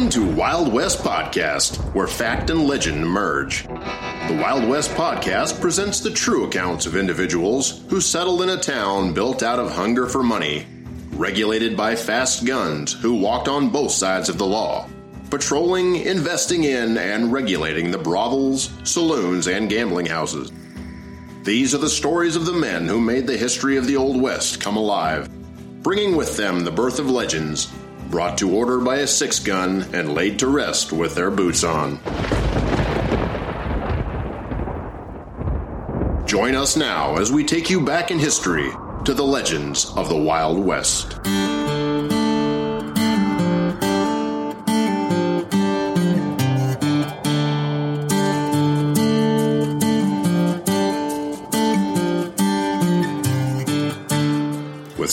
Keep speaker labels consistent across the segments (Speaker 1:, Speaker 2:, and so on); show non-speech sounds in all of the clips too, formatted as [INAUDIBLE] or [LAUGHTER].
Speaker 1: Welcome to Wild West Podcast, where fact and legend merge. The Wild West Podcast presents the true accounts of individuals who settled in a town built out of hunger for money, regulated by fast guns who walked on both sides of the law, patrolling, investing in, and regulating the brothels, saloons, and gambling houses. These are the stories of the men who made the history of the Old West come alive, bringing with them the birth of legends brought to order by a six gun and laid to rest with their boots on. Join us now as we take you back in history to the legends of the Wild West.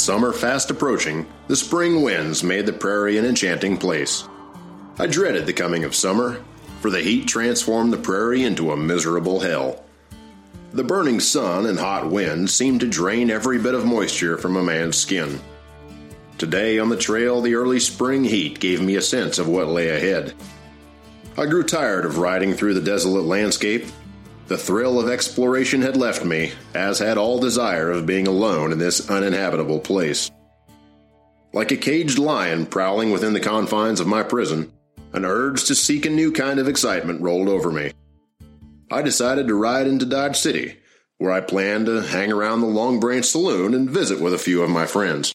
Speaker 1: Summer fast approaching, the spring winds made the prairie an enchanting place. I dreaded the coming of summer, for the heat transformed the prairie into a miserable hell. The burning sun and hot wind seemed to drain every bit of moisture from a man's skin. Today on the trail, the early spring heat gave me a sense of what lay ahead. I grew tired of riding through the desolate landscape the thrill of exploration had left me, as had all desire of being alone in this uninhabitable place. Like a caged lion prowling within the confines of my prison, an urge to seek a new kind of excitement rolled over me. I decided to ride into Dodge City, where I planned to hang around the Long Branch Saloon and visit with a few of my friends.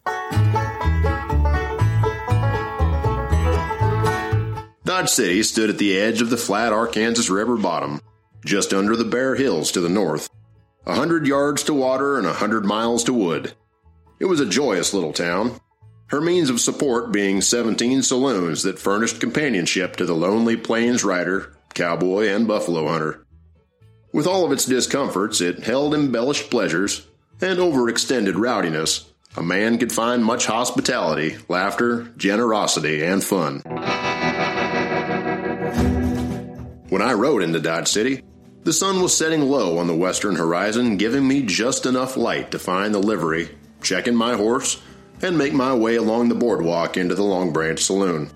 Speaker 1: Dodge City stood at the edge of the flat Arkansas River bottom, just under the bare hills to the north, a hundred yards to water and a hundred miles to wood. It was a joyous little town, her means of support being 17 saloons that furnished companionship to the lonely plains rider, cowboy, and buffalo hunter. With all of its discomforts, it held embellished pleasures and overextended rowdiness. A man could find much hospitality, laughter, generosity, and fun. When I rode into Dodge City, the sun was setting low on the western horizon, giving me just enough light to find the livery, check in my horse, and make my way along the boardwalk into the Long Branch Saloon.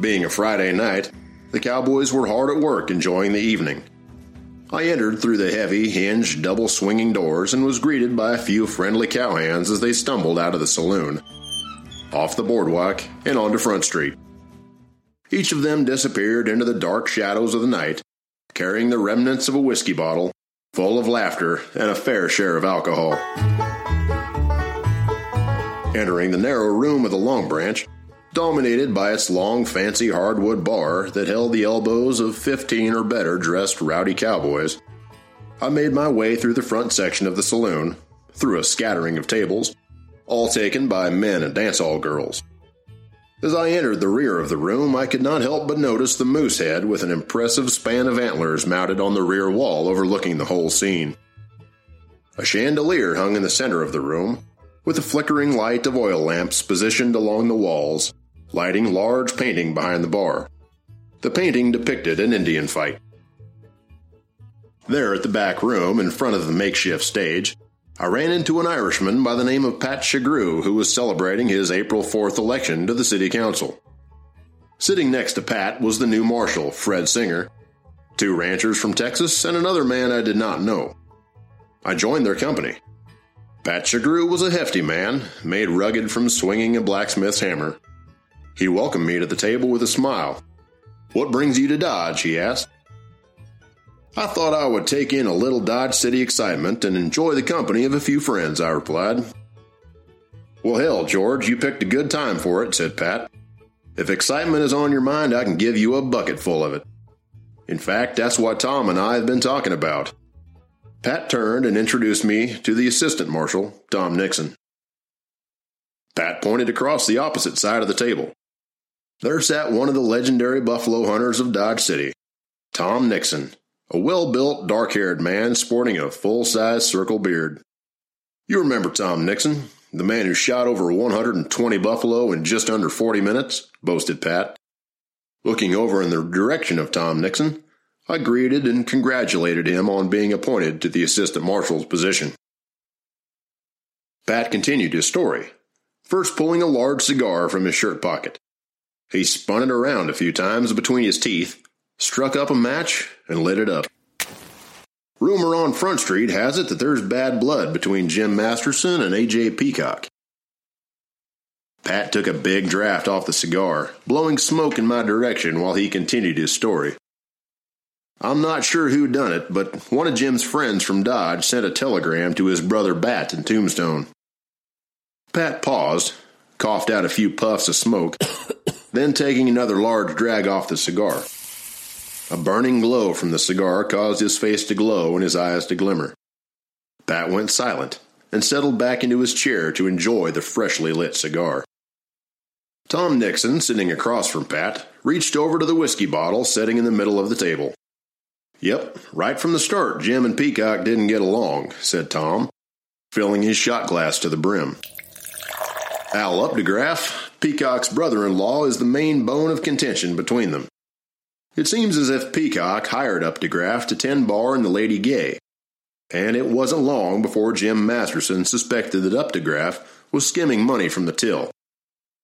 Speaker 1: Being a Friday night, the cowboys were hard at work enjoying the evening. I entered through the heavy, hinged, double swinging doors and was greeted by a few friendly cowhands as they stumbled out of the saloon, off the boardwalk, and onto Front Street. Each of them disappeared into the dark shadows of the night, carrying the remnants of a whiskey bottle, full of laughter and a fair share of alcohol. Entering the narrow room of the Long Branch, dominated by its long, fancy hardwood bar that held the elbows of 15 or better dressed rowdy cowboys, I made my way through the front section of the saloon, through a scattering of tables, all taken by men and dance hall girls. As I entered the rear of the room, I could not help but notice the moose head with an impressive span of antlers mounted on the rear wall overlooking the whole scene. A chandelier hung in the center of the room, with a flickering light of oil lamps positioned along the walls, lighting large painting behind the bar. The painting depicted an Indian fight. There at the back room, in front of the makeshift stage, I ran into an Irishman by the name of Pat Sughrue who was celebrating his April 4th election to the city council. Sitting next to Pat was the new marshal, Fred Singer, two ranchers from Texas, and another man I did not know. I joined their company. Pat Sughrue was a hefty man, made rugged from swinging a blacksmith's hammer. He welcomed me to the table with a smile. What brings you to Dodge? he asked. I thought I would take in a little Dodge City excitement and enjoy the company of a few friends, I replied. Well, hell, George, you picked a good time for it, said Pat. If excitement is on your mind, I can give you a bucket full of it. In fact, that's what Tom and I have been talking about. Pat turned and introduced me to the assistant marshal, Tom Nixon. Pat pointed across the opposite side of the table. There sat one of the legendary buffalo hunters of Dodge City, Tom Nixon, a well built, dark haired man sporting a full size circle beard. You remember Tom Nixon, the man who shot over 120 buffalo in just under 40 minutes? boasted Pat. Looking over in the direction of Tom Nixon, I greeted and congratulated him on being appointed to the assistant marshal's position. Pat continued his story, first pulling a large cigar from his shirt pocket. He spun it around a few times between his teeth, struck up a match, and lit it up. Rumor on Front Street has it that there's bad blood between Jim Masterson and A.J. Peacock. Pat took a big draft off the cigar, blowing smoke in my direction while he continued his story. I'm not sure who done it, but one of Jim's friends from Dodge sent a telegram to his brother Bat in Tombstone. Pat paused, coughed out a few puffs of smoke, [COUGHS] then taking another large drag off the cigar. A burning glow from the cigar caused his face to glow and his eyes to glimmer. Pat went silent and settled back into his chair to enjoy the freshly lit cigar. Tom Nixon, sitting across from Pat, reached over to the whiskey bottle sitting in the middle of the table. Yep, right from the start, Jim and Peacock didn't get along, said Tom, filling his shot glass to the brim. Al Updegraff, Peacock's brother in law, is the main bone of contention between them. It seems as if Peacock hired Updegraff to tend bar in the Lady Gay, and it wasn't long before Jim Masterson suspected that Updegraff was skimming money from the till.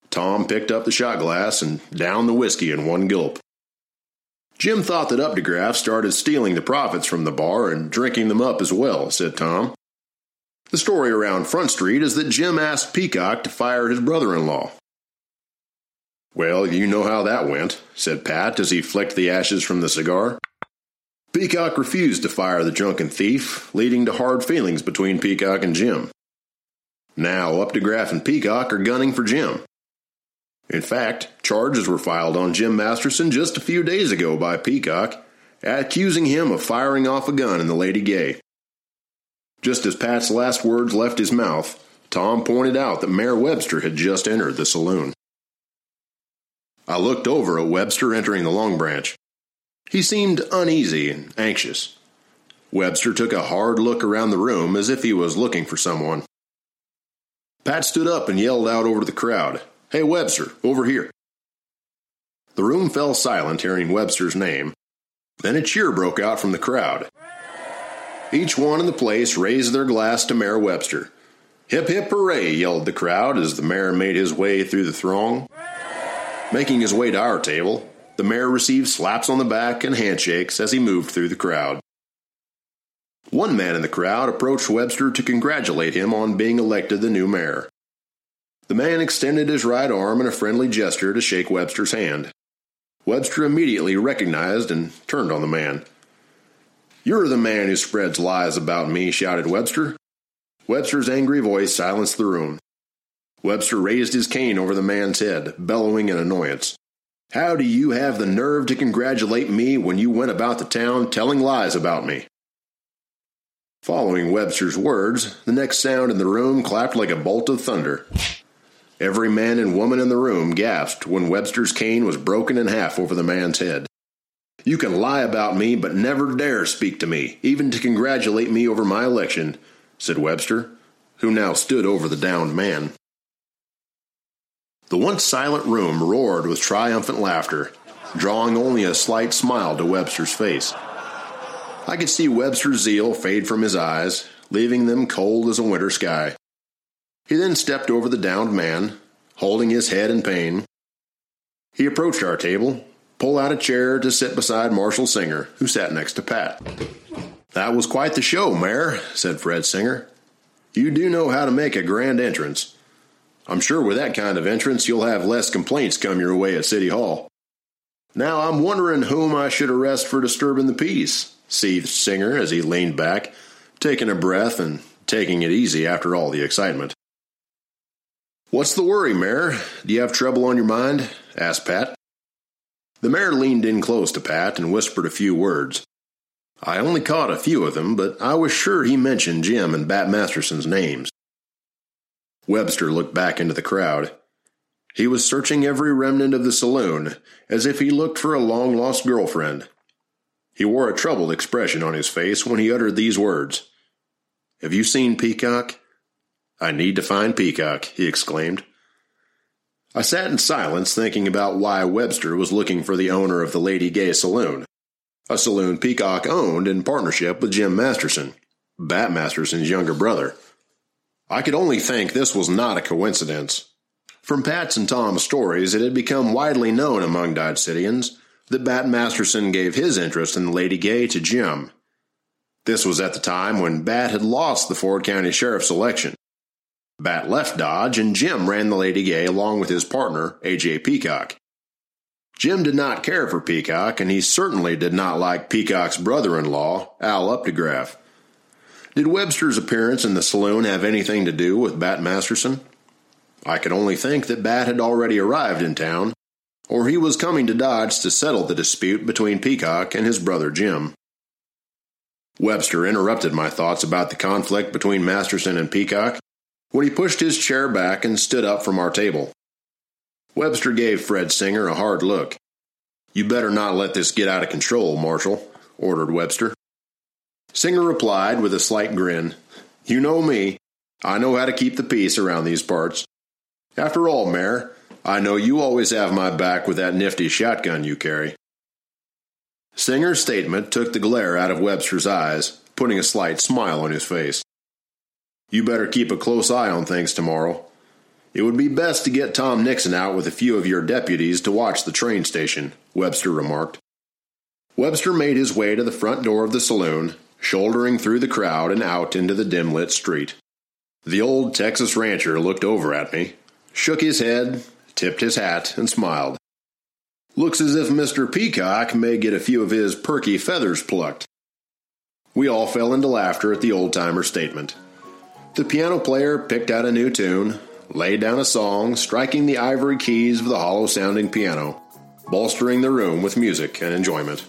Speaker 1: Tom picked up the shot glass and downed the whiskey in one gulp. Jim thought that Updegraff started stealing the profits from the bar and drinking them up as well, said Tom. The story around Front Street is that Jim asked Peacock to fire his brother in law. Well, you know how that went, said Pat as he flicked the ashes from the cigar. Peacock refused to fire the drunken thief, leading to hard feelings between Peacock and Jim. Now, Updegraff and Peacock are gunning for Jim. In fact, charges were filed on Jim Masterson just a few days ago by Peacock, accusing him of firing off a gun in the Lady Gay. Just as Pat's last words left his mouth, Tom pointed out that Mayor Webster had just entered the saloon. I looked over at Webster entering the Long Branch. He seemed uneasy and anxious. Webster took a hard look around the room as if he was looking for someone. Pat stood up and yelled out over the crowd, Hey, Webster, over here. The room fell silent hearing Webster's name. Then a cheer broke out from the crowd. Each one in the place raised their glass to Mayor Webster. Hip hip hooray, yelled the crowd as the mayor made his way through the throng. Making his way to our table, the mayor received slaps on the back and handshakes as he moved through the crowd. One man in the crowd approached Webster to congratulate him on being elected the new mayor. The man extended his right arm in a friendly gesture to shake Webster's hand. Webster immediately recognized and turned on the man. You're the man who spreads lies about me, shouted Webster. Webster's angry voice silenced the room. Webster raised his cane over the man's head, bellowing in annoyance. How do you have the nerve to congratulate me when you went about the town telling lies about me? Following Webster's words, the next sound in the room clapped like a bolt of thunder. Every man and woman in the room gasped when Webster's cane was broken in half over the man's head. You can lie about me, but never dare speak to me, even to congratulate me over my election, said Webster, who now stood over the downed man. The once silent room roared with triumphant laughter, drawing only a slight smile to Webster's face. I could see Webster's zeal fade from his eyes, leaving them cold as a winter sky. He then stepped over the downed man, holding his head in pain. He approached our table, pulled out a chair to sit beside Marshall Singer, who sat next to Pat. That was quite the show, Mayor, said Fred Singer. You do know how to make a grand entrance. I'm sure with that kind of entrance, you'll have less complaints come your way at City Hall. Now I'm wondering whom I should arrest for disturbing the peace, seethed Singer as he leaned back, taking a breath and taking it easy after all the excitement. What's the worry, Mayor? Do you have trouble on your mind? asked Pat. The mayor leaned in close to Pat and whispered a few words. I only caught a few of them, but I was sure he mentioned Jim and Bat Masterson's names. Webster looked back into the crowd. He was searching every remnant of the saloon, as if he looked for a long lost girlfriend. He wore a troubled expression on his face when he uttered these words. Have you seen Peacock? I need to find Peacock, he exclaimed. I sat in silence thinking about why Webster was looking for the owner of the Lady Gay Saloon, a saloon Peacock owned in partnership with Jim Masterson, Bat Masterson's younger brother. I could only think this was not a coincidence. From Pat's and Tom's stories, it had become widely known among Dodge Cityans that Bat Masterson gave his interest in the Lady Gay to Jim. This was at the time when Bat had lost the Ford County Sheriff's election. Bat left Dodge, and Jim ran the Lady Gay along with his partner, A.J. Peacock. Jim did not care for Peacock, and he certainly did not like Peacock's brother in law, Al Updegraff. Did Webster's appearance in the saloon have anything to do with Bat Masterson? I could only think that Bat had already arrived in town, or he was coming to Dodge to settle the dispute between Peacock and his brother Jim. Webster interrupted my thoughts about the conflict between Masterson and Peacock when he pushed his chair back and stood up from our table. Webster gave Fred Singer a hard look. You better not let this get out of control, Marshal, ordered Webster. Singer replied with a slight grin, You know me. I know how to keep the peace around these parts. After all, Mayor, I know you always have my back with that nifty shotgun you carry. Singer's statement took the glare out of Webster's eyes, putting a slight smile on his face. You better keep a close eye on things tomorrow. It would be best to get Tom Nixon out with a few of your deputies to watch the train station, Webster remarked. Webster made his way to the front door of the saloon shouldering through the crowd and out into the dim lit street. The old Texas rancher looked over at me, shook his head, tipped his hat, and smiled. Looks as if Mr. Peacock may get a few of his perky feathers plucked. We all fell into laughter at the old timer statement. The piano player picked out a new tune, laid down a song, striking the ivory keys of the hollow sounding piano, bolstering the room with music and enjoyment.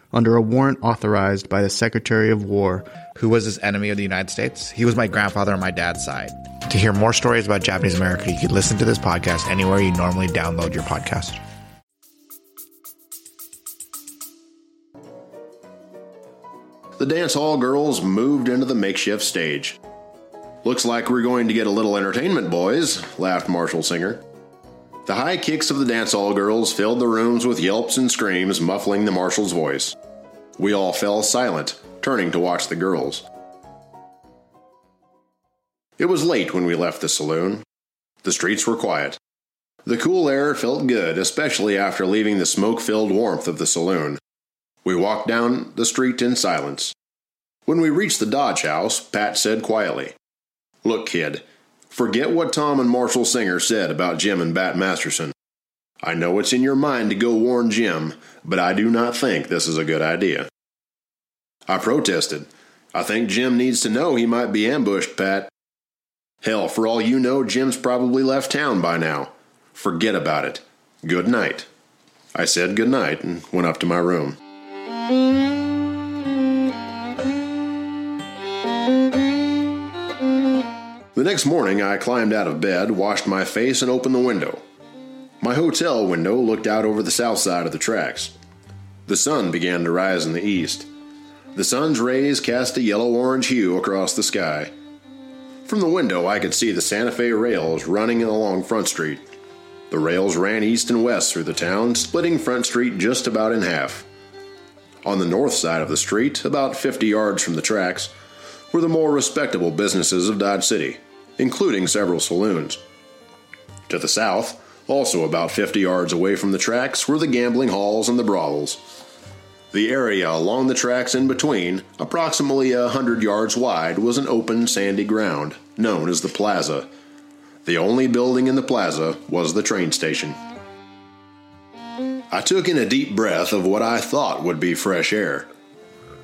Speaker 2: under a warrant authorized by the Secretary of War.
Speaker 3: Who was his enemy of the United States? He was my grandfather on my dad's side. To hear more stories about Japanese America, you can listen to this podcast anywhere you normally download your podcast.
Speaker 1: The dance hall girls moved into the makeshift stage. Looks like we're going to get a little entertainment, boys, laughed Marshall Singer. The high kicks of the dance hall girls filled the rooms with yelps and screams, muffling the marshal's voice. We all fell silent, turning to watch the girls. It was late when we left the saloon. The streets were quiet. The cool air felt good, especially after leaving the smoke filled warmth of the saloon. We walked down the street in silence. When we reached the Dodge house, Pat said quietly, Look, kid, Forget what Tom and Marshall Singer said about Jim and Bat Masterson. I know it's in your mind to go warn Jim, but I do not think this is a good idea. I protested. I think Jim needs to know he might be ambushed, Pat. Hell, for all you know, Jim's probably left town by now. Forget about it. Good night. I said good night and went up to my room. The next morning, I climbed out of bed, washed my face, and opened the window. My hotel window looked out over the south side of the tracks. The sun began to rise in the east. The sun's rays cast a yellow orange hue across the sky. From the window, I could see the Santa Fe rails running along Front Street. The rails ran east and west through the town, splitting Front Street just about in half. On the north side of the street, about 50 yards from the tracks, were the more respectable businesses of Dodge City including several saloons. To the south, also about 50 yards away from the tracks, were the gambling halls and the brothels. The area along the tracks in between, approximately a hundred yards wide, was an open sandy ground, known as the plaza. The only building in the plaza was the train station. I took in a deep breath of what I thought would be fresh air.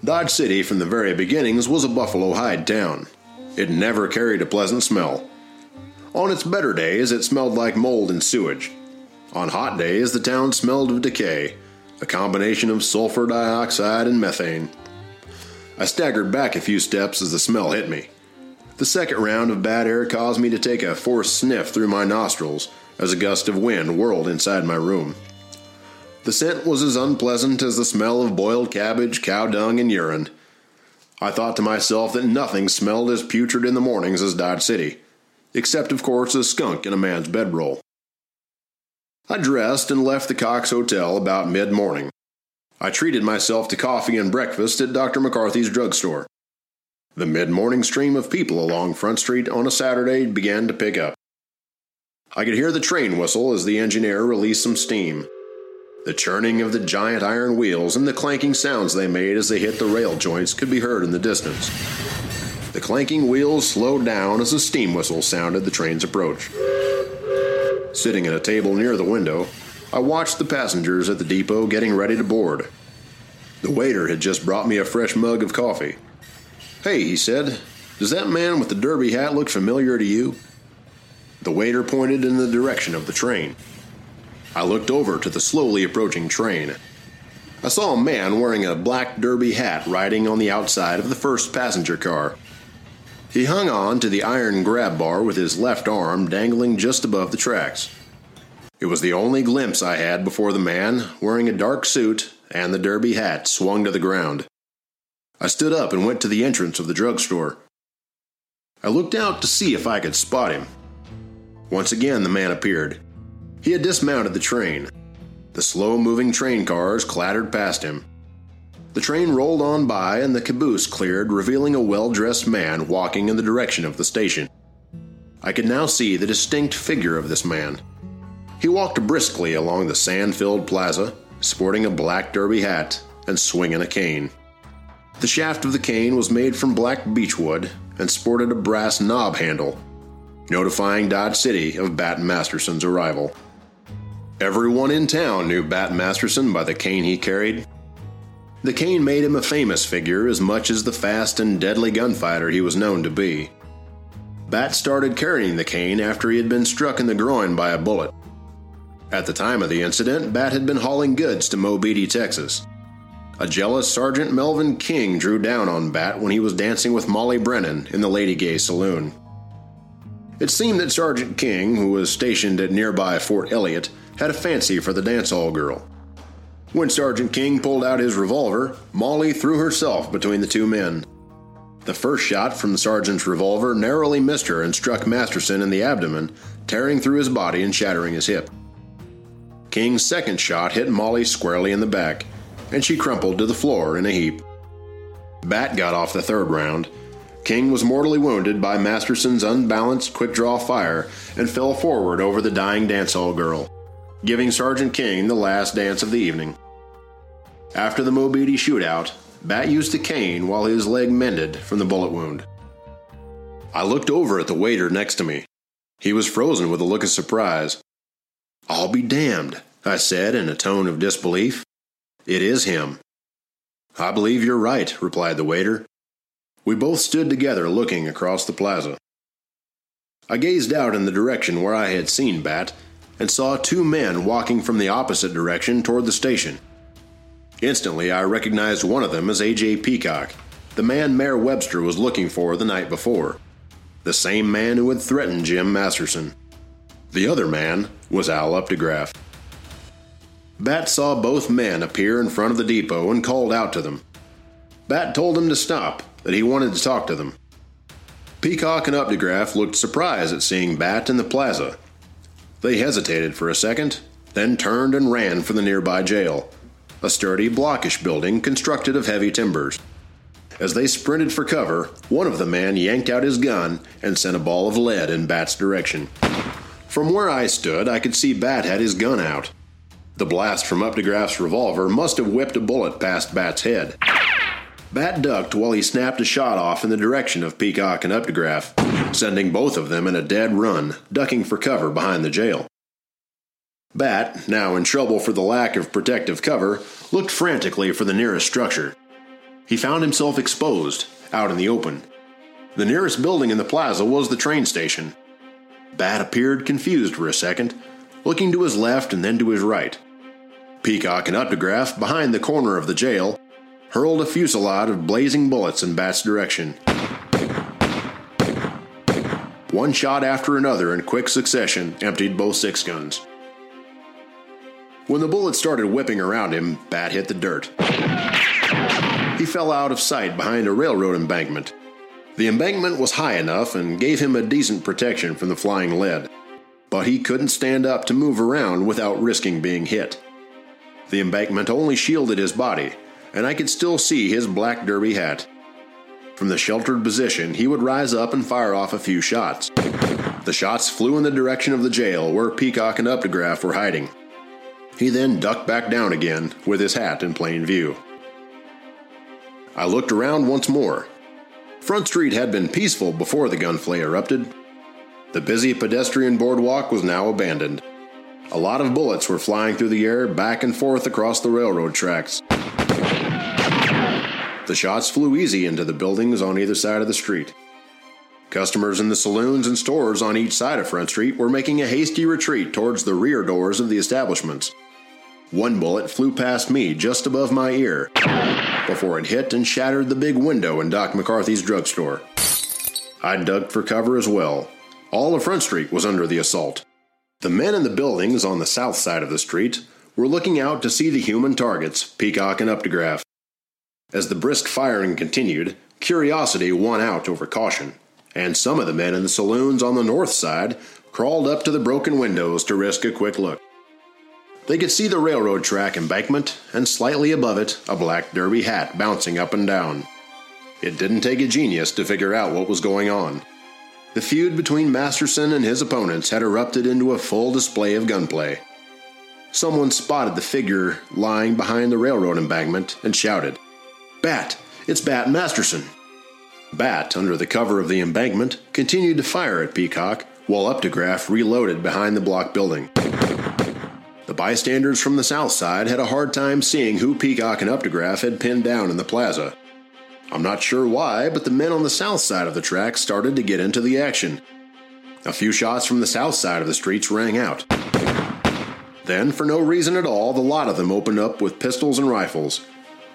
Speaker 1: Dodge City, from the very beginnings, was a buffalo hide town. It never carried a pleasant smell. On its better days, it smelled like mold and sewage. On hot days, the town smelled of decay, a combination of sulfur dioxide and methane. I staggered back a few steps as the smell hit me. The second round of bad air caused me to take a forced sniff through my nostrils as a gust of wind whirled inside my room. The scent was as unpleasant as the smell of boiled cabbage, cow dung, and urine. I thought to myself that nothing smelled as putrid in the mornings as Dodge City, except, of course, a skunk in a man's bedroll. I dressed and left the Cox Hotel about mid morning. I treated myself to coffee and breakfast at Dr. McCarthy's drugstore. The mid morning stream of people along Front Street on a Saturday began to pick up. I could hear the train whistle as the engineer released some steam. The churning of the giant iron wheels and the clanking sounds they made as they hit the rail joints could be heard in the distance. The clanking wheels slowed down as a steam whistle sounded the train's approach. Sitting at a table near the window, I watched the passengers at the depot getting ready to board. The waiter had just brought me a fresh mug of coffee. Hey, he said, does that man with the derby hat look familiar to you? The waiter pointed in the direction of the train. I looked over to the slowly approaching train. I saw a man wearing a black derby hat riding on the outside of the first passenger car. He hung on to the iron grab bar with his left arm dangling just above the tracks. It was the only glimpse I had before the man, wearing a dark suit and the derby hat, swung to the ground. I stood up and went to the entrance of the drugstore. I looked out to see if I could spot him. Once again, the man appeared. He had dismounted the train. The slow moving train cars clattered past him. The train rolled on by and the caboose cleared, revealing a well dressed man walking in the direction of the station. I could now see the distinct figure of this man. He walked briskly along the sand filled plaza, sporting a black derby hat and swinging a cane. The shaft of the cane was made from black beechwood and sported a brass knob handle, notifying Dodge City of Bat Masterson's arrival. Everyone in town knew Bat Masterson by the cane he carried, the cane made him a famous figure as much as the fast and deadly gunfighter he was known to be. Bat started carrying the cane after he had been struck in the groin by a bullet. At the time of the incident, Bat had been hauling goods to Mobeetie, Texas. A jealous Sergeant Melvin King drew down on Bat when he was dancing with Molly Brennan in the Lady Gay saloon. It seemed that Sergeant King, who was stationed at nearby Fort Elliott, had a fancy for the dance hall girl. When Sergeant King pulled out his revolver, Molly threw herself between the two men. The first shot from the sergeant's revolver narrowly missed her and struck Masterson in the abdomen, tearing through his body and shattering his hip. King's second shot hit Molly squarely in the back, and she crumpled to the floor in a heap. Bat got off the third round. King was mortally wounded by Masterson's unbalanced quick draw fire and fell forward over the dying dance hall girl giving Sergeant King the last dance of the evening. After the Mobeetie shootout, Bat used a cane while his leg mended from the bullet wound. I looked over at the waiter next to me. He was frozen with a look of surprise. I'll be damned, I said in a tone of disbelief. It is him. I believe you're right, replied the waiter. We both stood together looking across the plaza. I gazed out in the direction where I had seen Bat and saw two men walking from the opposite direction toward the station. Instantly, I recognized one of them as A.J. Peacock, the man Mayor Webster was looking for the night before, the same man who had threatened Jim Masterson. The other man was Al Updegraff. Bat saw both men appear in front of the depot and called out to them. Bat told them to stop, that he wanted to talk to them. Peacock and Updegraff looked surprised at seeing Bat in the plaza they hesitated for a second, then turned and ran for the nearby jail, a sturdy, blockish building constructed of heavy timbers. As they sprinted for cover, one of the men yanked out his gun and sent a ball of lead in Bat's direction. From where I stood, I could see Bat had his gun out. The blast from Updegraff's revolver must have whipped a bullet past Bat's head. Bat ducked while he snapped a shot off in the direction of Peacock and Updegraff, sending both of them in a dead run, ducking for cover behind the jail. Bat, now in trouble for the lack of protective cover, looked frantically for the nearest structure. He found himself exposed, out in the open. The nearest building in the plaza was the train station. Bat appeared confused for a second, looking to his left and then to his right. Peacock and Updegraff, behind the corner of the jail, hurled a fusillade of blazing bullets in Bat's direction. One shot after another in quick succession emptied both six guns. When the bullets started whipping around him, Bat hit the dirt. He fell out of sight behind a railroad embankment. The embankment was high enough and gave him a decent protection from the flying lead, but he couldn't stand up to move around without risking being hit. The embankment only shielded his body, and I could still see his black derby hat. From the sheltered position, he would rise up and fire off a few shots. The shots flew in the direction of the jail where Peacock and Updegraff were hiding. He then ducked back down again with his hat in plain view. I looked around once more. Front Street had been peaceful before the gunplay erupted. The busy pedestrian boardwalk was now abandoned. A lot of bullets were flying through the air back and forth across the railroad tracks. The shots flew easy into the buildings on either side of the street. Customers in the saloons and stores on each side of Front Street were making a hasty retreat towards the rear doors of the establishments. One bullet flew past me just above my ear before it hit and shattered the big window in Doc McCarthy's drugstore. I dug for cover as well. All of Front Street was under the assault. The men in the buildings on the south side of the street were looking out to see the human targets, Peacock and Updegraff. As the brisk firing continued, curiosity won out over caution, and some of the men in the saloons on the north side crawled up to the broken windows to risk a quick look. They could see the railroad track embankment, and slightly above it, a black derby hat bouncing up and down. It didn't take a genius to figure out what was going on. The feud between Masterson and his opponents had erupted into a full display of gunplay. Someone spotted the figure lying behind the railroad embankment and shouted, Bat! It's Bat Masterson! Bat, under the cover of the embankment, continued to fire at Peacock, while Updegraff reloaded behind the block building. The bystanders from the south side had a hard time seeing who Peacock and Updegraff had pinned down in the plaza. I'm not sure why, but the men on the south side of the track started to get into the action. A few shots from the south side of the streets rang out. Then, for no reason at all, the lot of them opened up with pistols and rifles.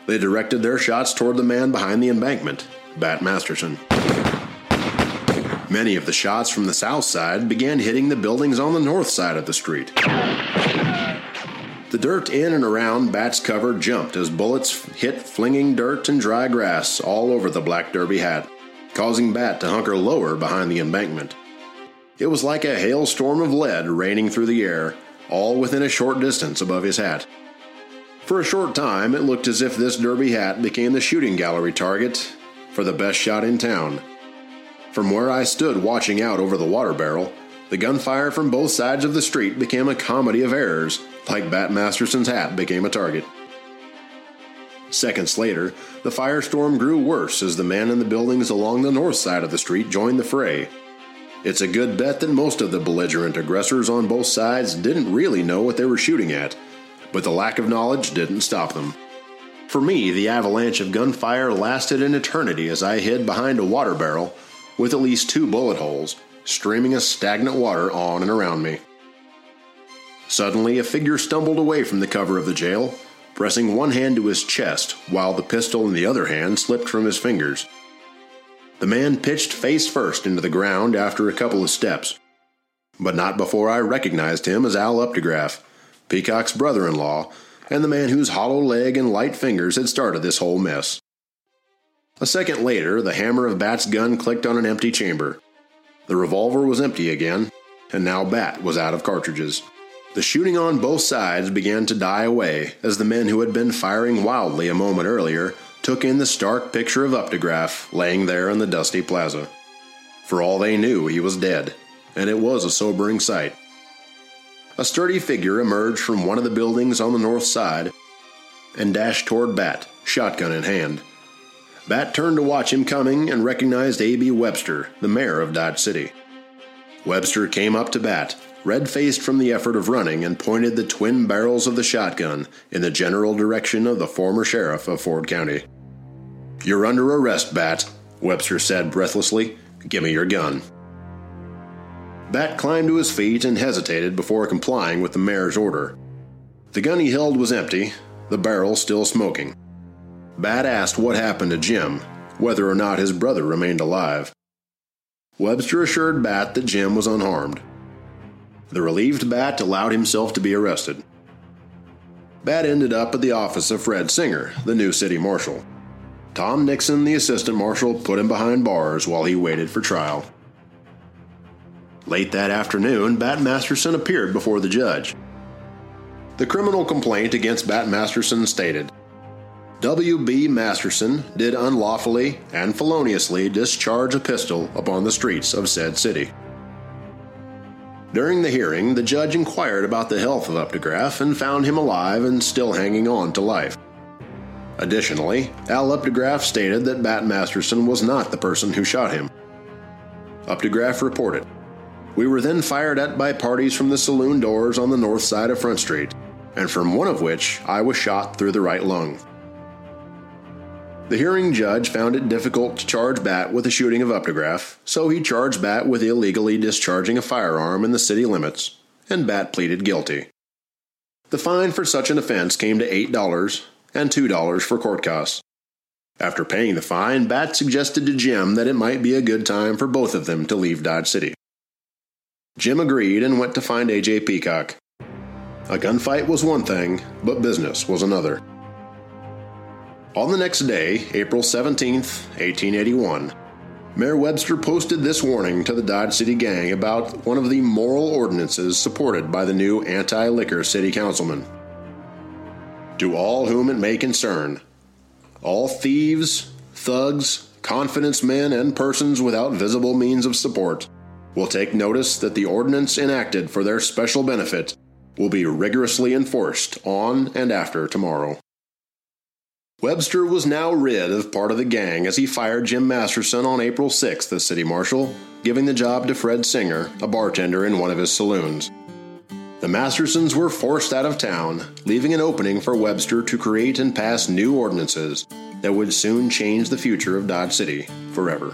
Speaker 1: They directed their shots toward the man behind the embankment, Bat Masterson. Many of the shots from the south side began hitting the buildings on the north side of the street. The dirt in and around Bat's cover jumped as bullets hit flinging dirt and dry grass all over the black derby hat, causing Bat to hunker lower behind the embankment. It was like a hailstorm of lead raining through the air, all within a short distance above his hat. For a short time, it looked as if this derby hat became the shooting gallery target for the best shot in town. From where I stood watching out over the water barrel, the gunfire from both sides of the street became a comedy of errors, like Bat Masterson's hat became a target. Seconds later, the firestorm grew worse as the men in the buildings along the north side of the street joined the fray. It's a good bet that most of the belligerent aggressors on both sides didn't really know what they were shooting at, but the lack of knowledge didn't stop them. For me, the avalanche of gunfire lasted an eternity as I hid behind a water barrel with at least two bullet holes streaming a stagnant water on and around me. Suddenly, a figure stumbled away from the cover of the jail, pressing one hand to his chest while the pistol in the other hand slipped from his fingers. The man pitched face first into the ground after a couple of steps, but not before I recognized him as Al Updegraff, Peacock's brother in law, and the man whose hollow leg and light fingers had started this whole mess. A second later, the hammer of Bat's gun clicked on an empty chamber. The revolver was empty again, and now Bat was out of cartridges. The shooting on both sides began to die away as the men who had been firing wildly a moment earlier took in the stark picture of Updegraff laying there in the dusty plaza. For all they knew, he was dead, and it was a sobering sight. A sturdy figure emerged from one of the buildings on the north side and dashed toward Bat, shotgun in hand. Bat turned to watch him coming and recognized A.B. Webster, the mayor of Dodge City. Webster came up to Bat, red faced from the effort of running, and pointed the twin barrels of the shotgun in the general direction of the former sheriff of Ford County. You're under arrest, Bat, Webster said breathlessly. Give me your gun. Bat climbed to his feet and hesitated before complying with the mayor's order. The gun he held was empty, the barrel still smoking. Bat asked what happened to Jim, whether or not his brother remained alive. Webster assured Bat that Jim was unharmed. The relieved Bat allowed himself to be arrested. Bat ended up at the office of Fred Singer, the new city marshal. Tom Nixon, the assistant marshal, put him behind bars while he waited for trial. Late that afternoon, Bat Masterson appeared before the judge. The criminal complaint against Bat Masterson stated W.B. Masterson did unlawfully and feloniously discharge a pistol upon the streets of said city. During the hearing, the judge inquired about the health of Updegraff and found him alive and still hanging on to life. Additionally, Al Updegraff stated that Bat Masterson was not the person who shot him. Updegraff reported, We were then fired at by parties from the saloon doors on the north side of Front Street, and from one of which I was shot through the right lung. The hearing judge found it difficult to charge Bat with the shooting of Updegraff, so he charged Bat with illegally discharging a firearm in the city limits, and Bat pleaded guilty. The fine for such an offense came to $8 and $2 for court costs. After paying the fine, Bat suggested to Jim that it might be a good time for both of them to leave Dodge City. Jim agreed and went to find AJ Peacock. A gunfight was one thing, but business was another. On the next day, April 17, 1881, Mayor Webster posted this warning to the Dodge City Gang about one of the moral ordinances supported by the new anti liquor city councilman. To all whom it may concern, all thieves, thugs, confidence men, and persons without visible means of support will take notice that the ordinance enacted for their special benefit will be rigorously enforced on and after tomorrow. Webster was now rid of part of the gang as he fired Jim Masterson on April 6th as city marshal, giving the job to Fred Singer, a bartender in one of his saloons. The Mastersons were forced out of town, leaving an opening for Webster to create and pass new ordinances that would soon change the future of Dodge City forever.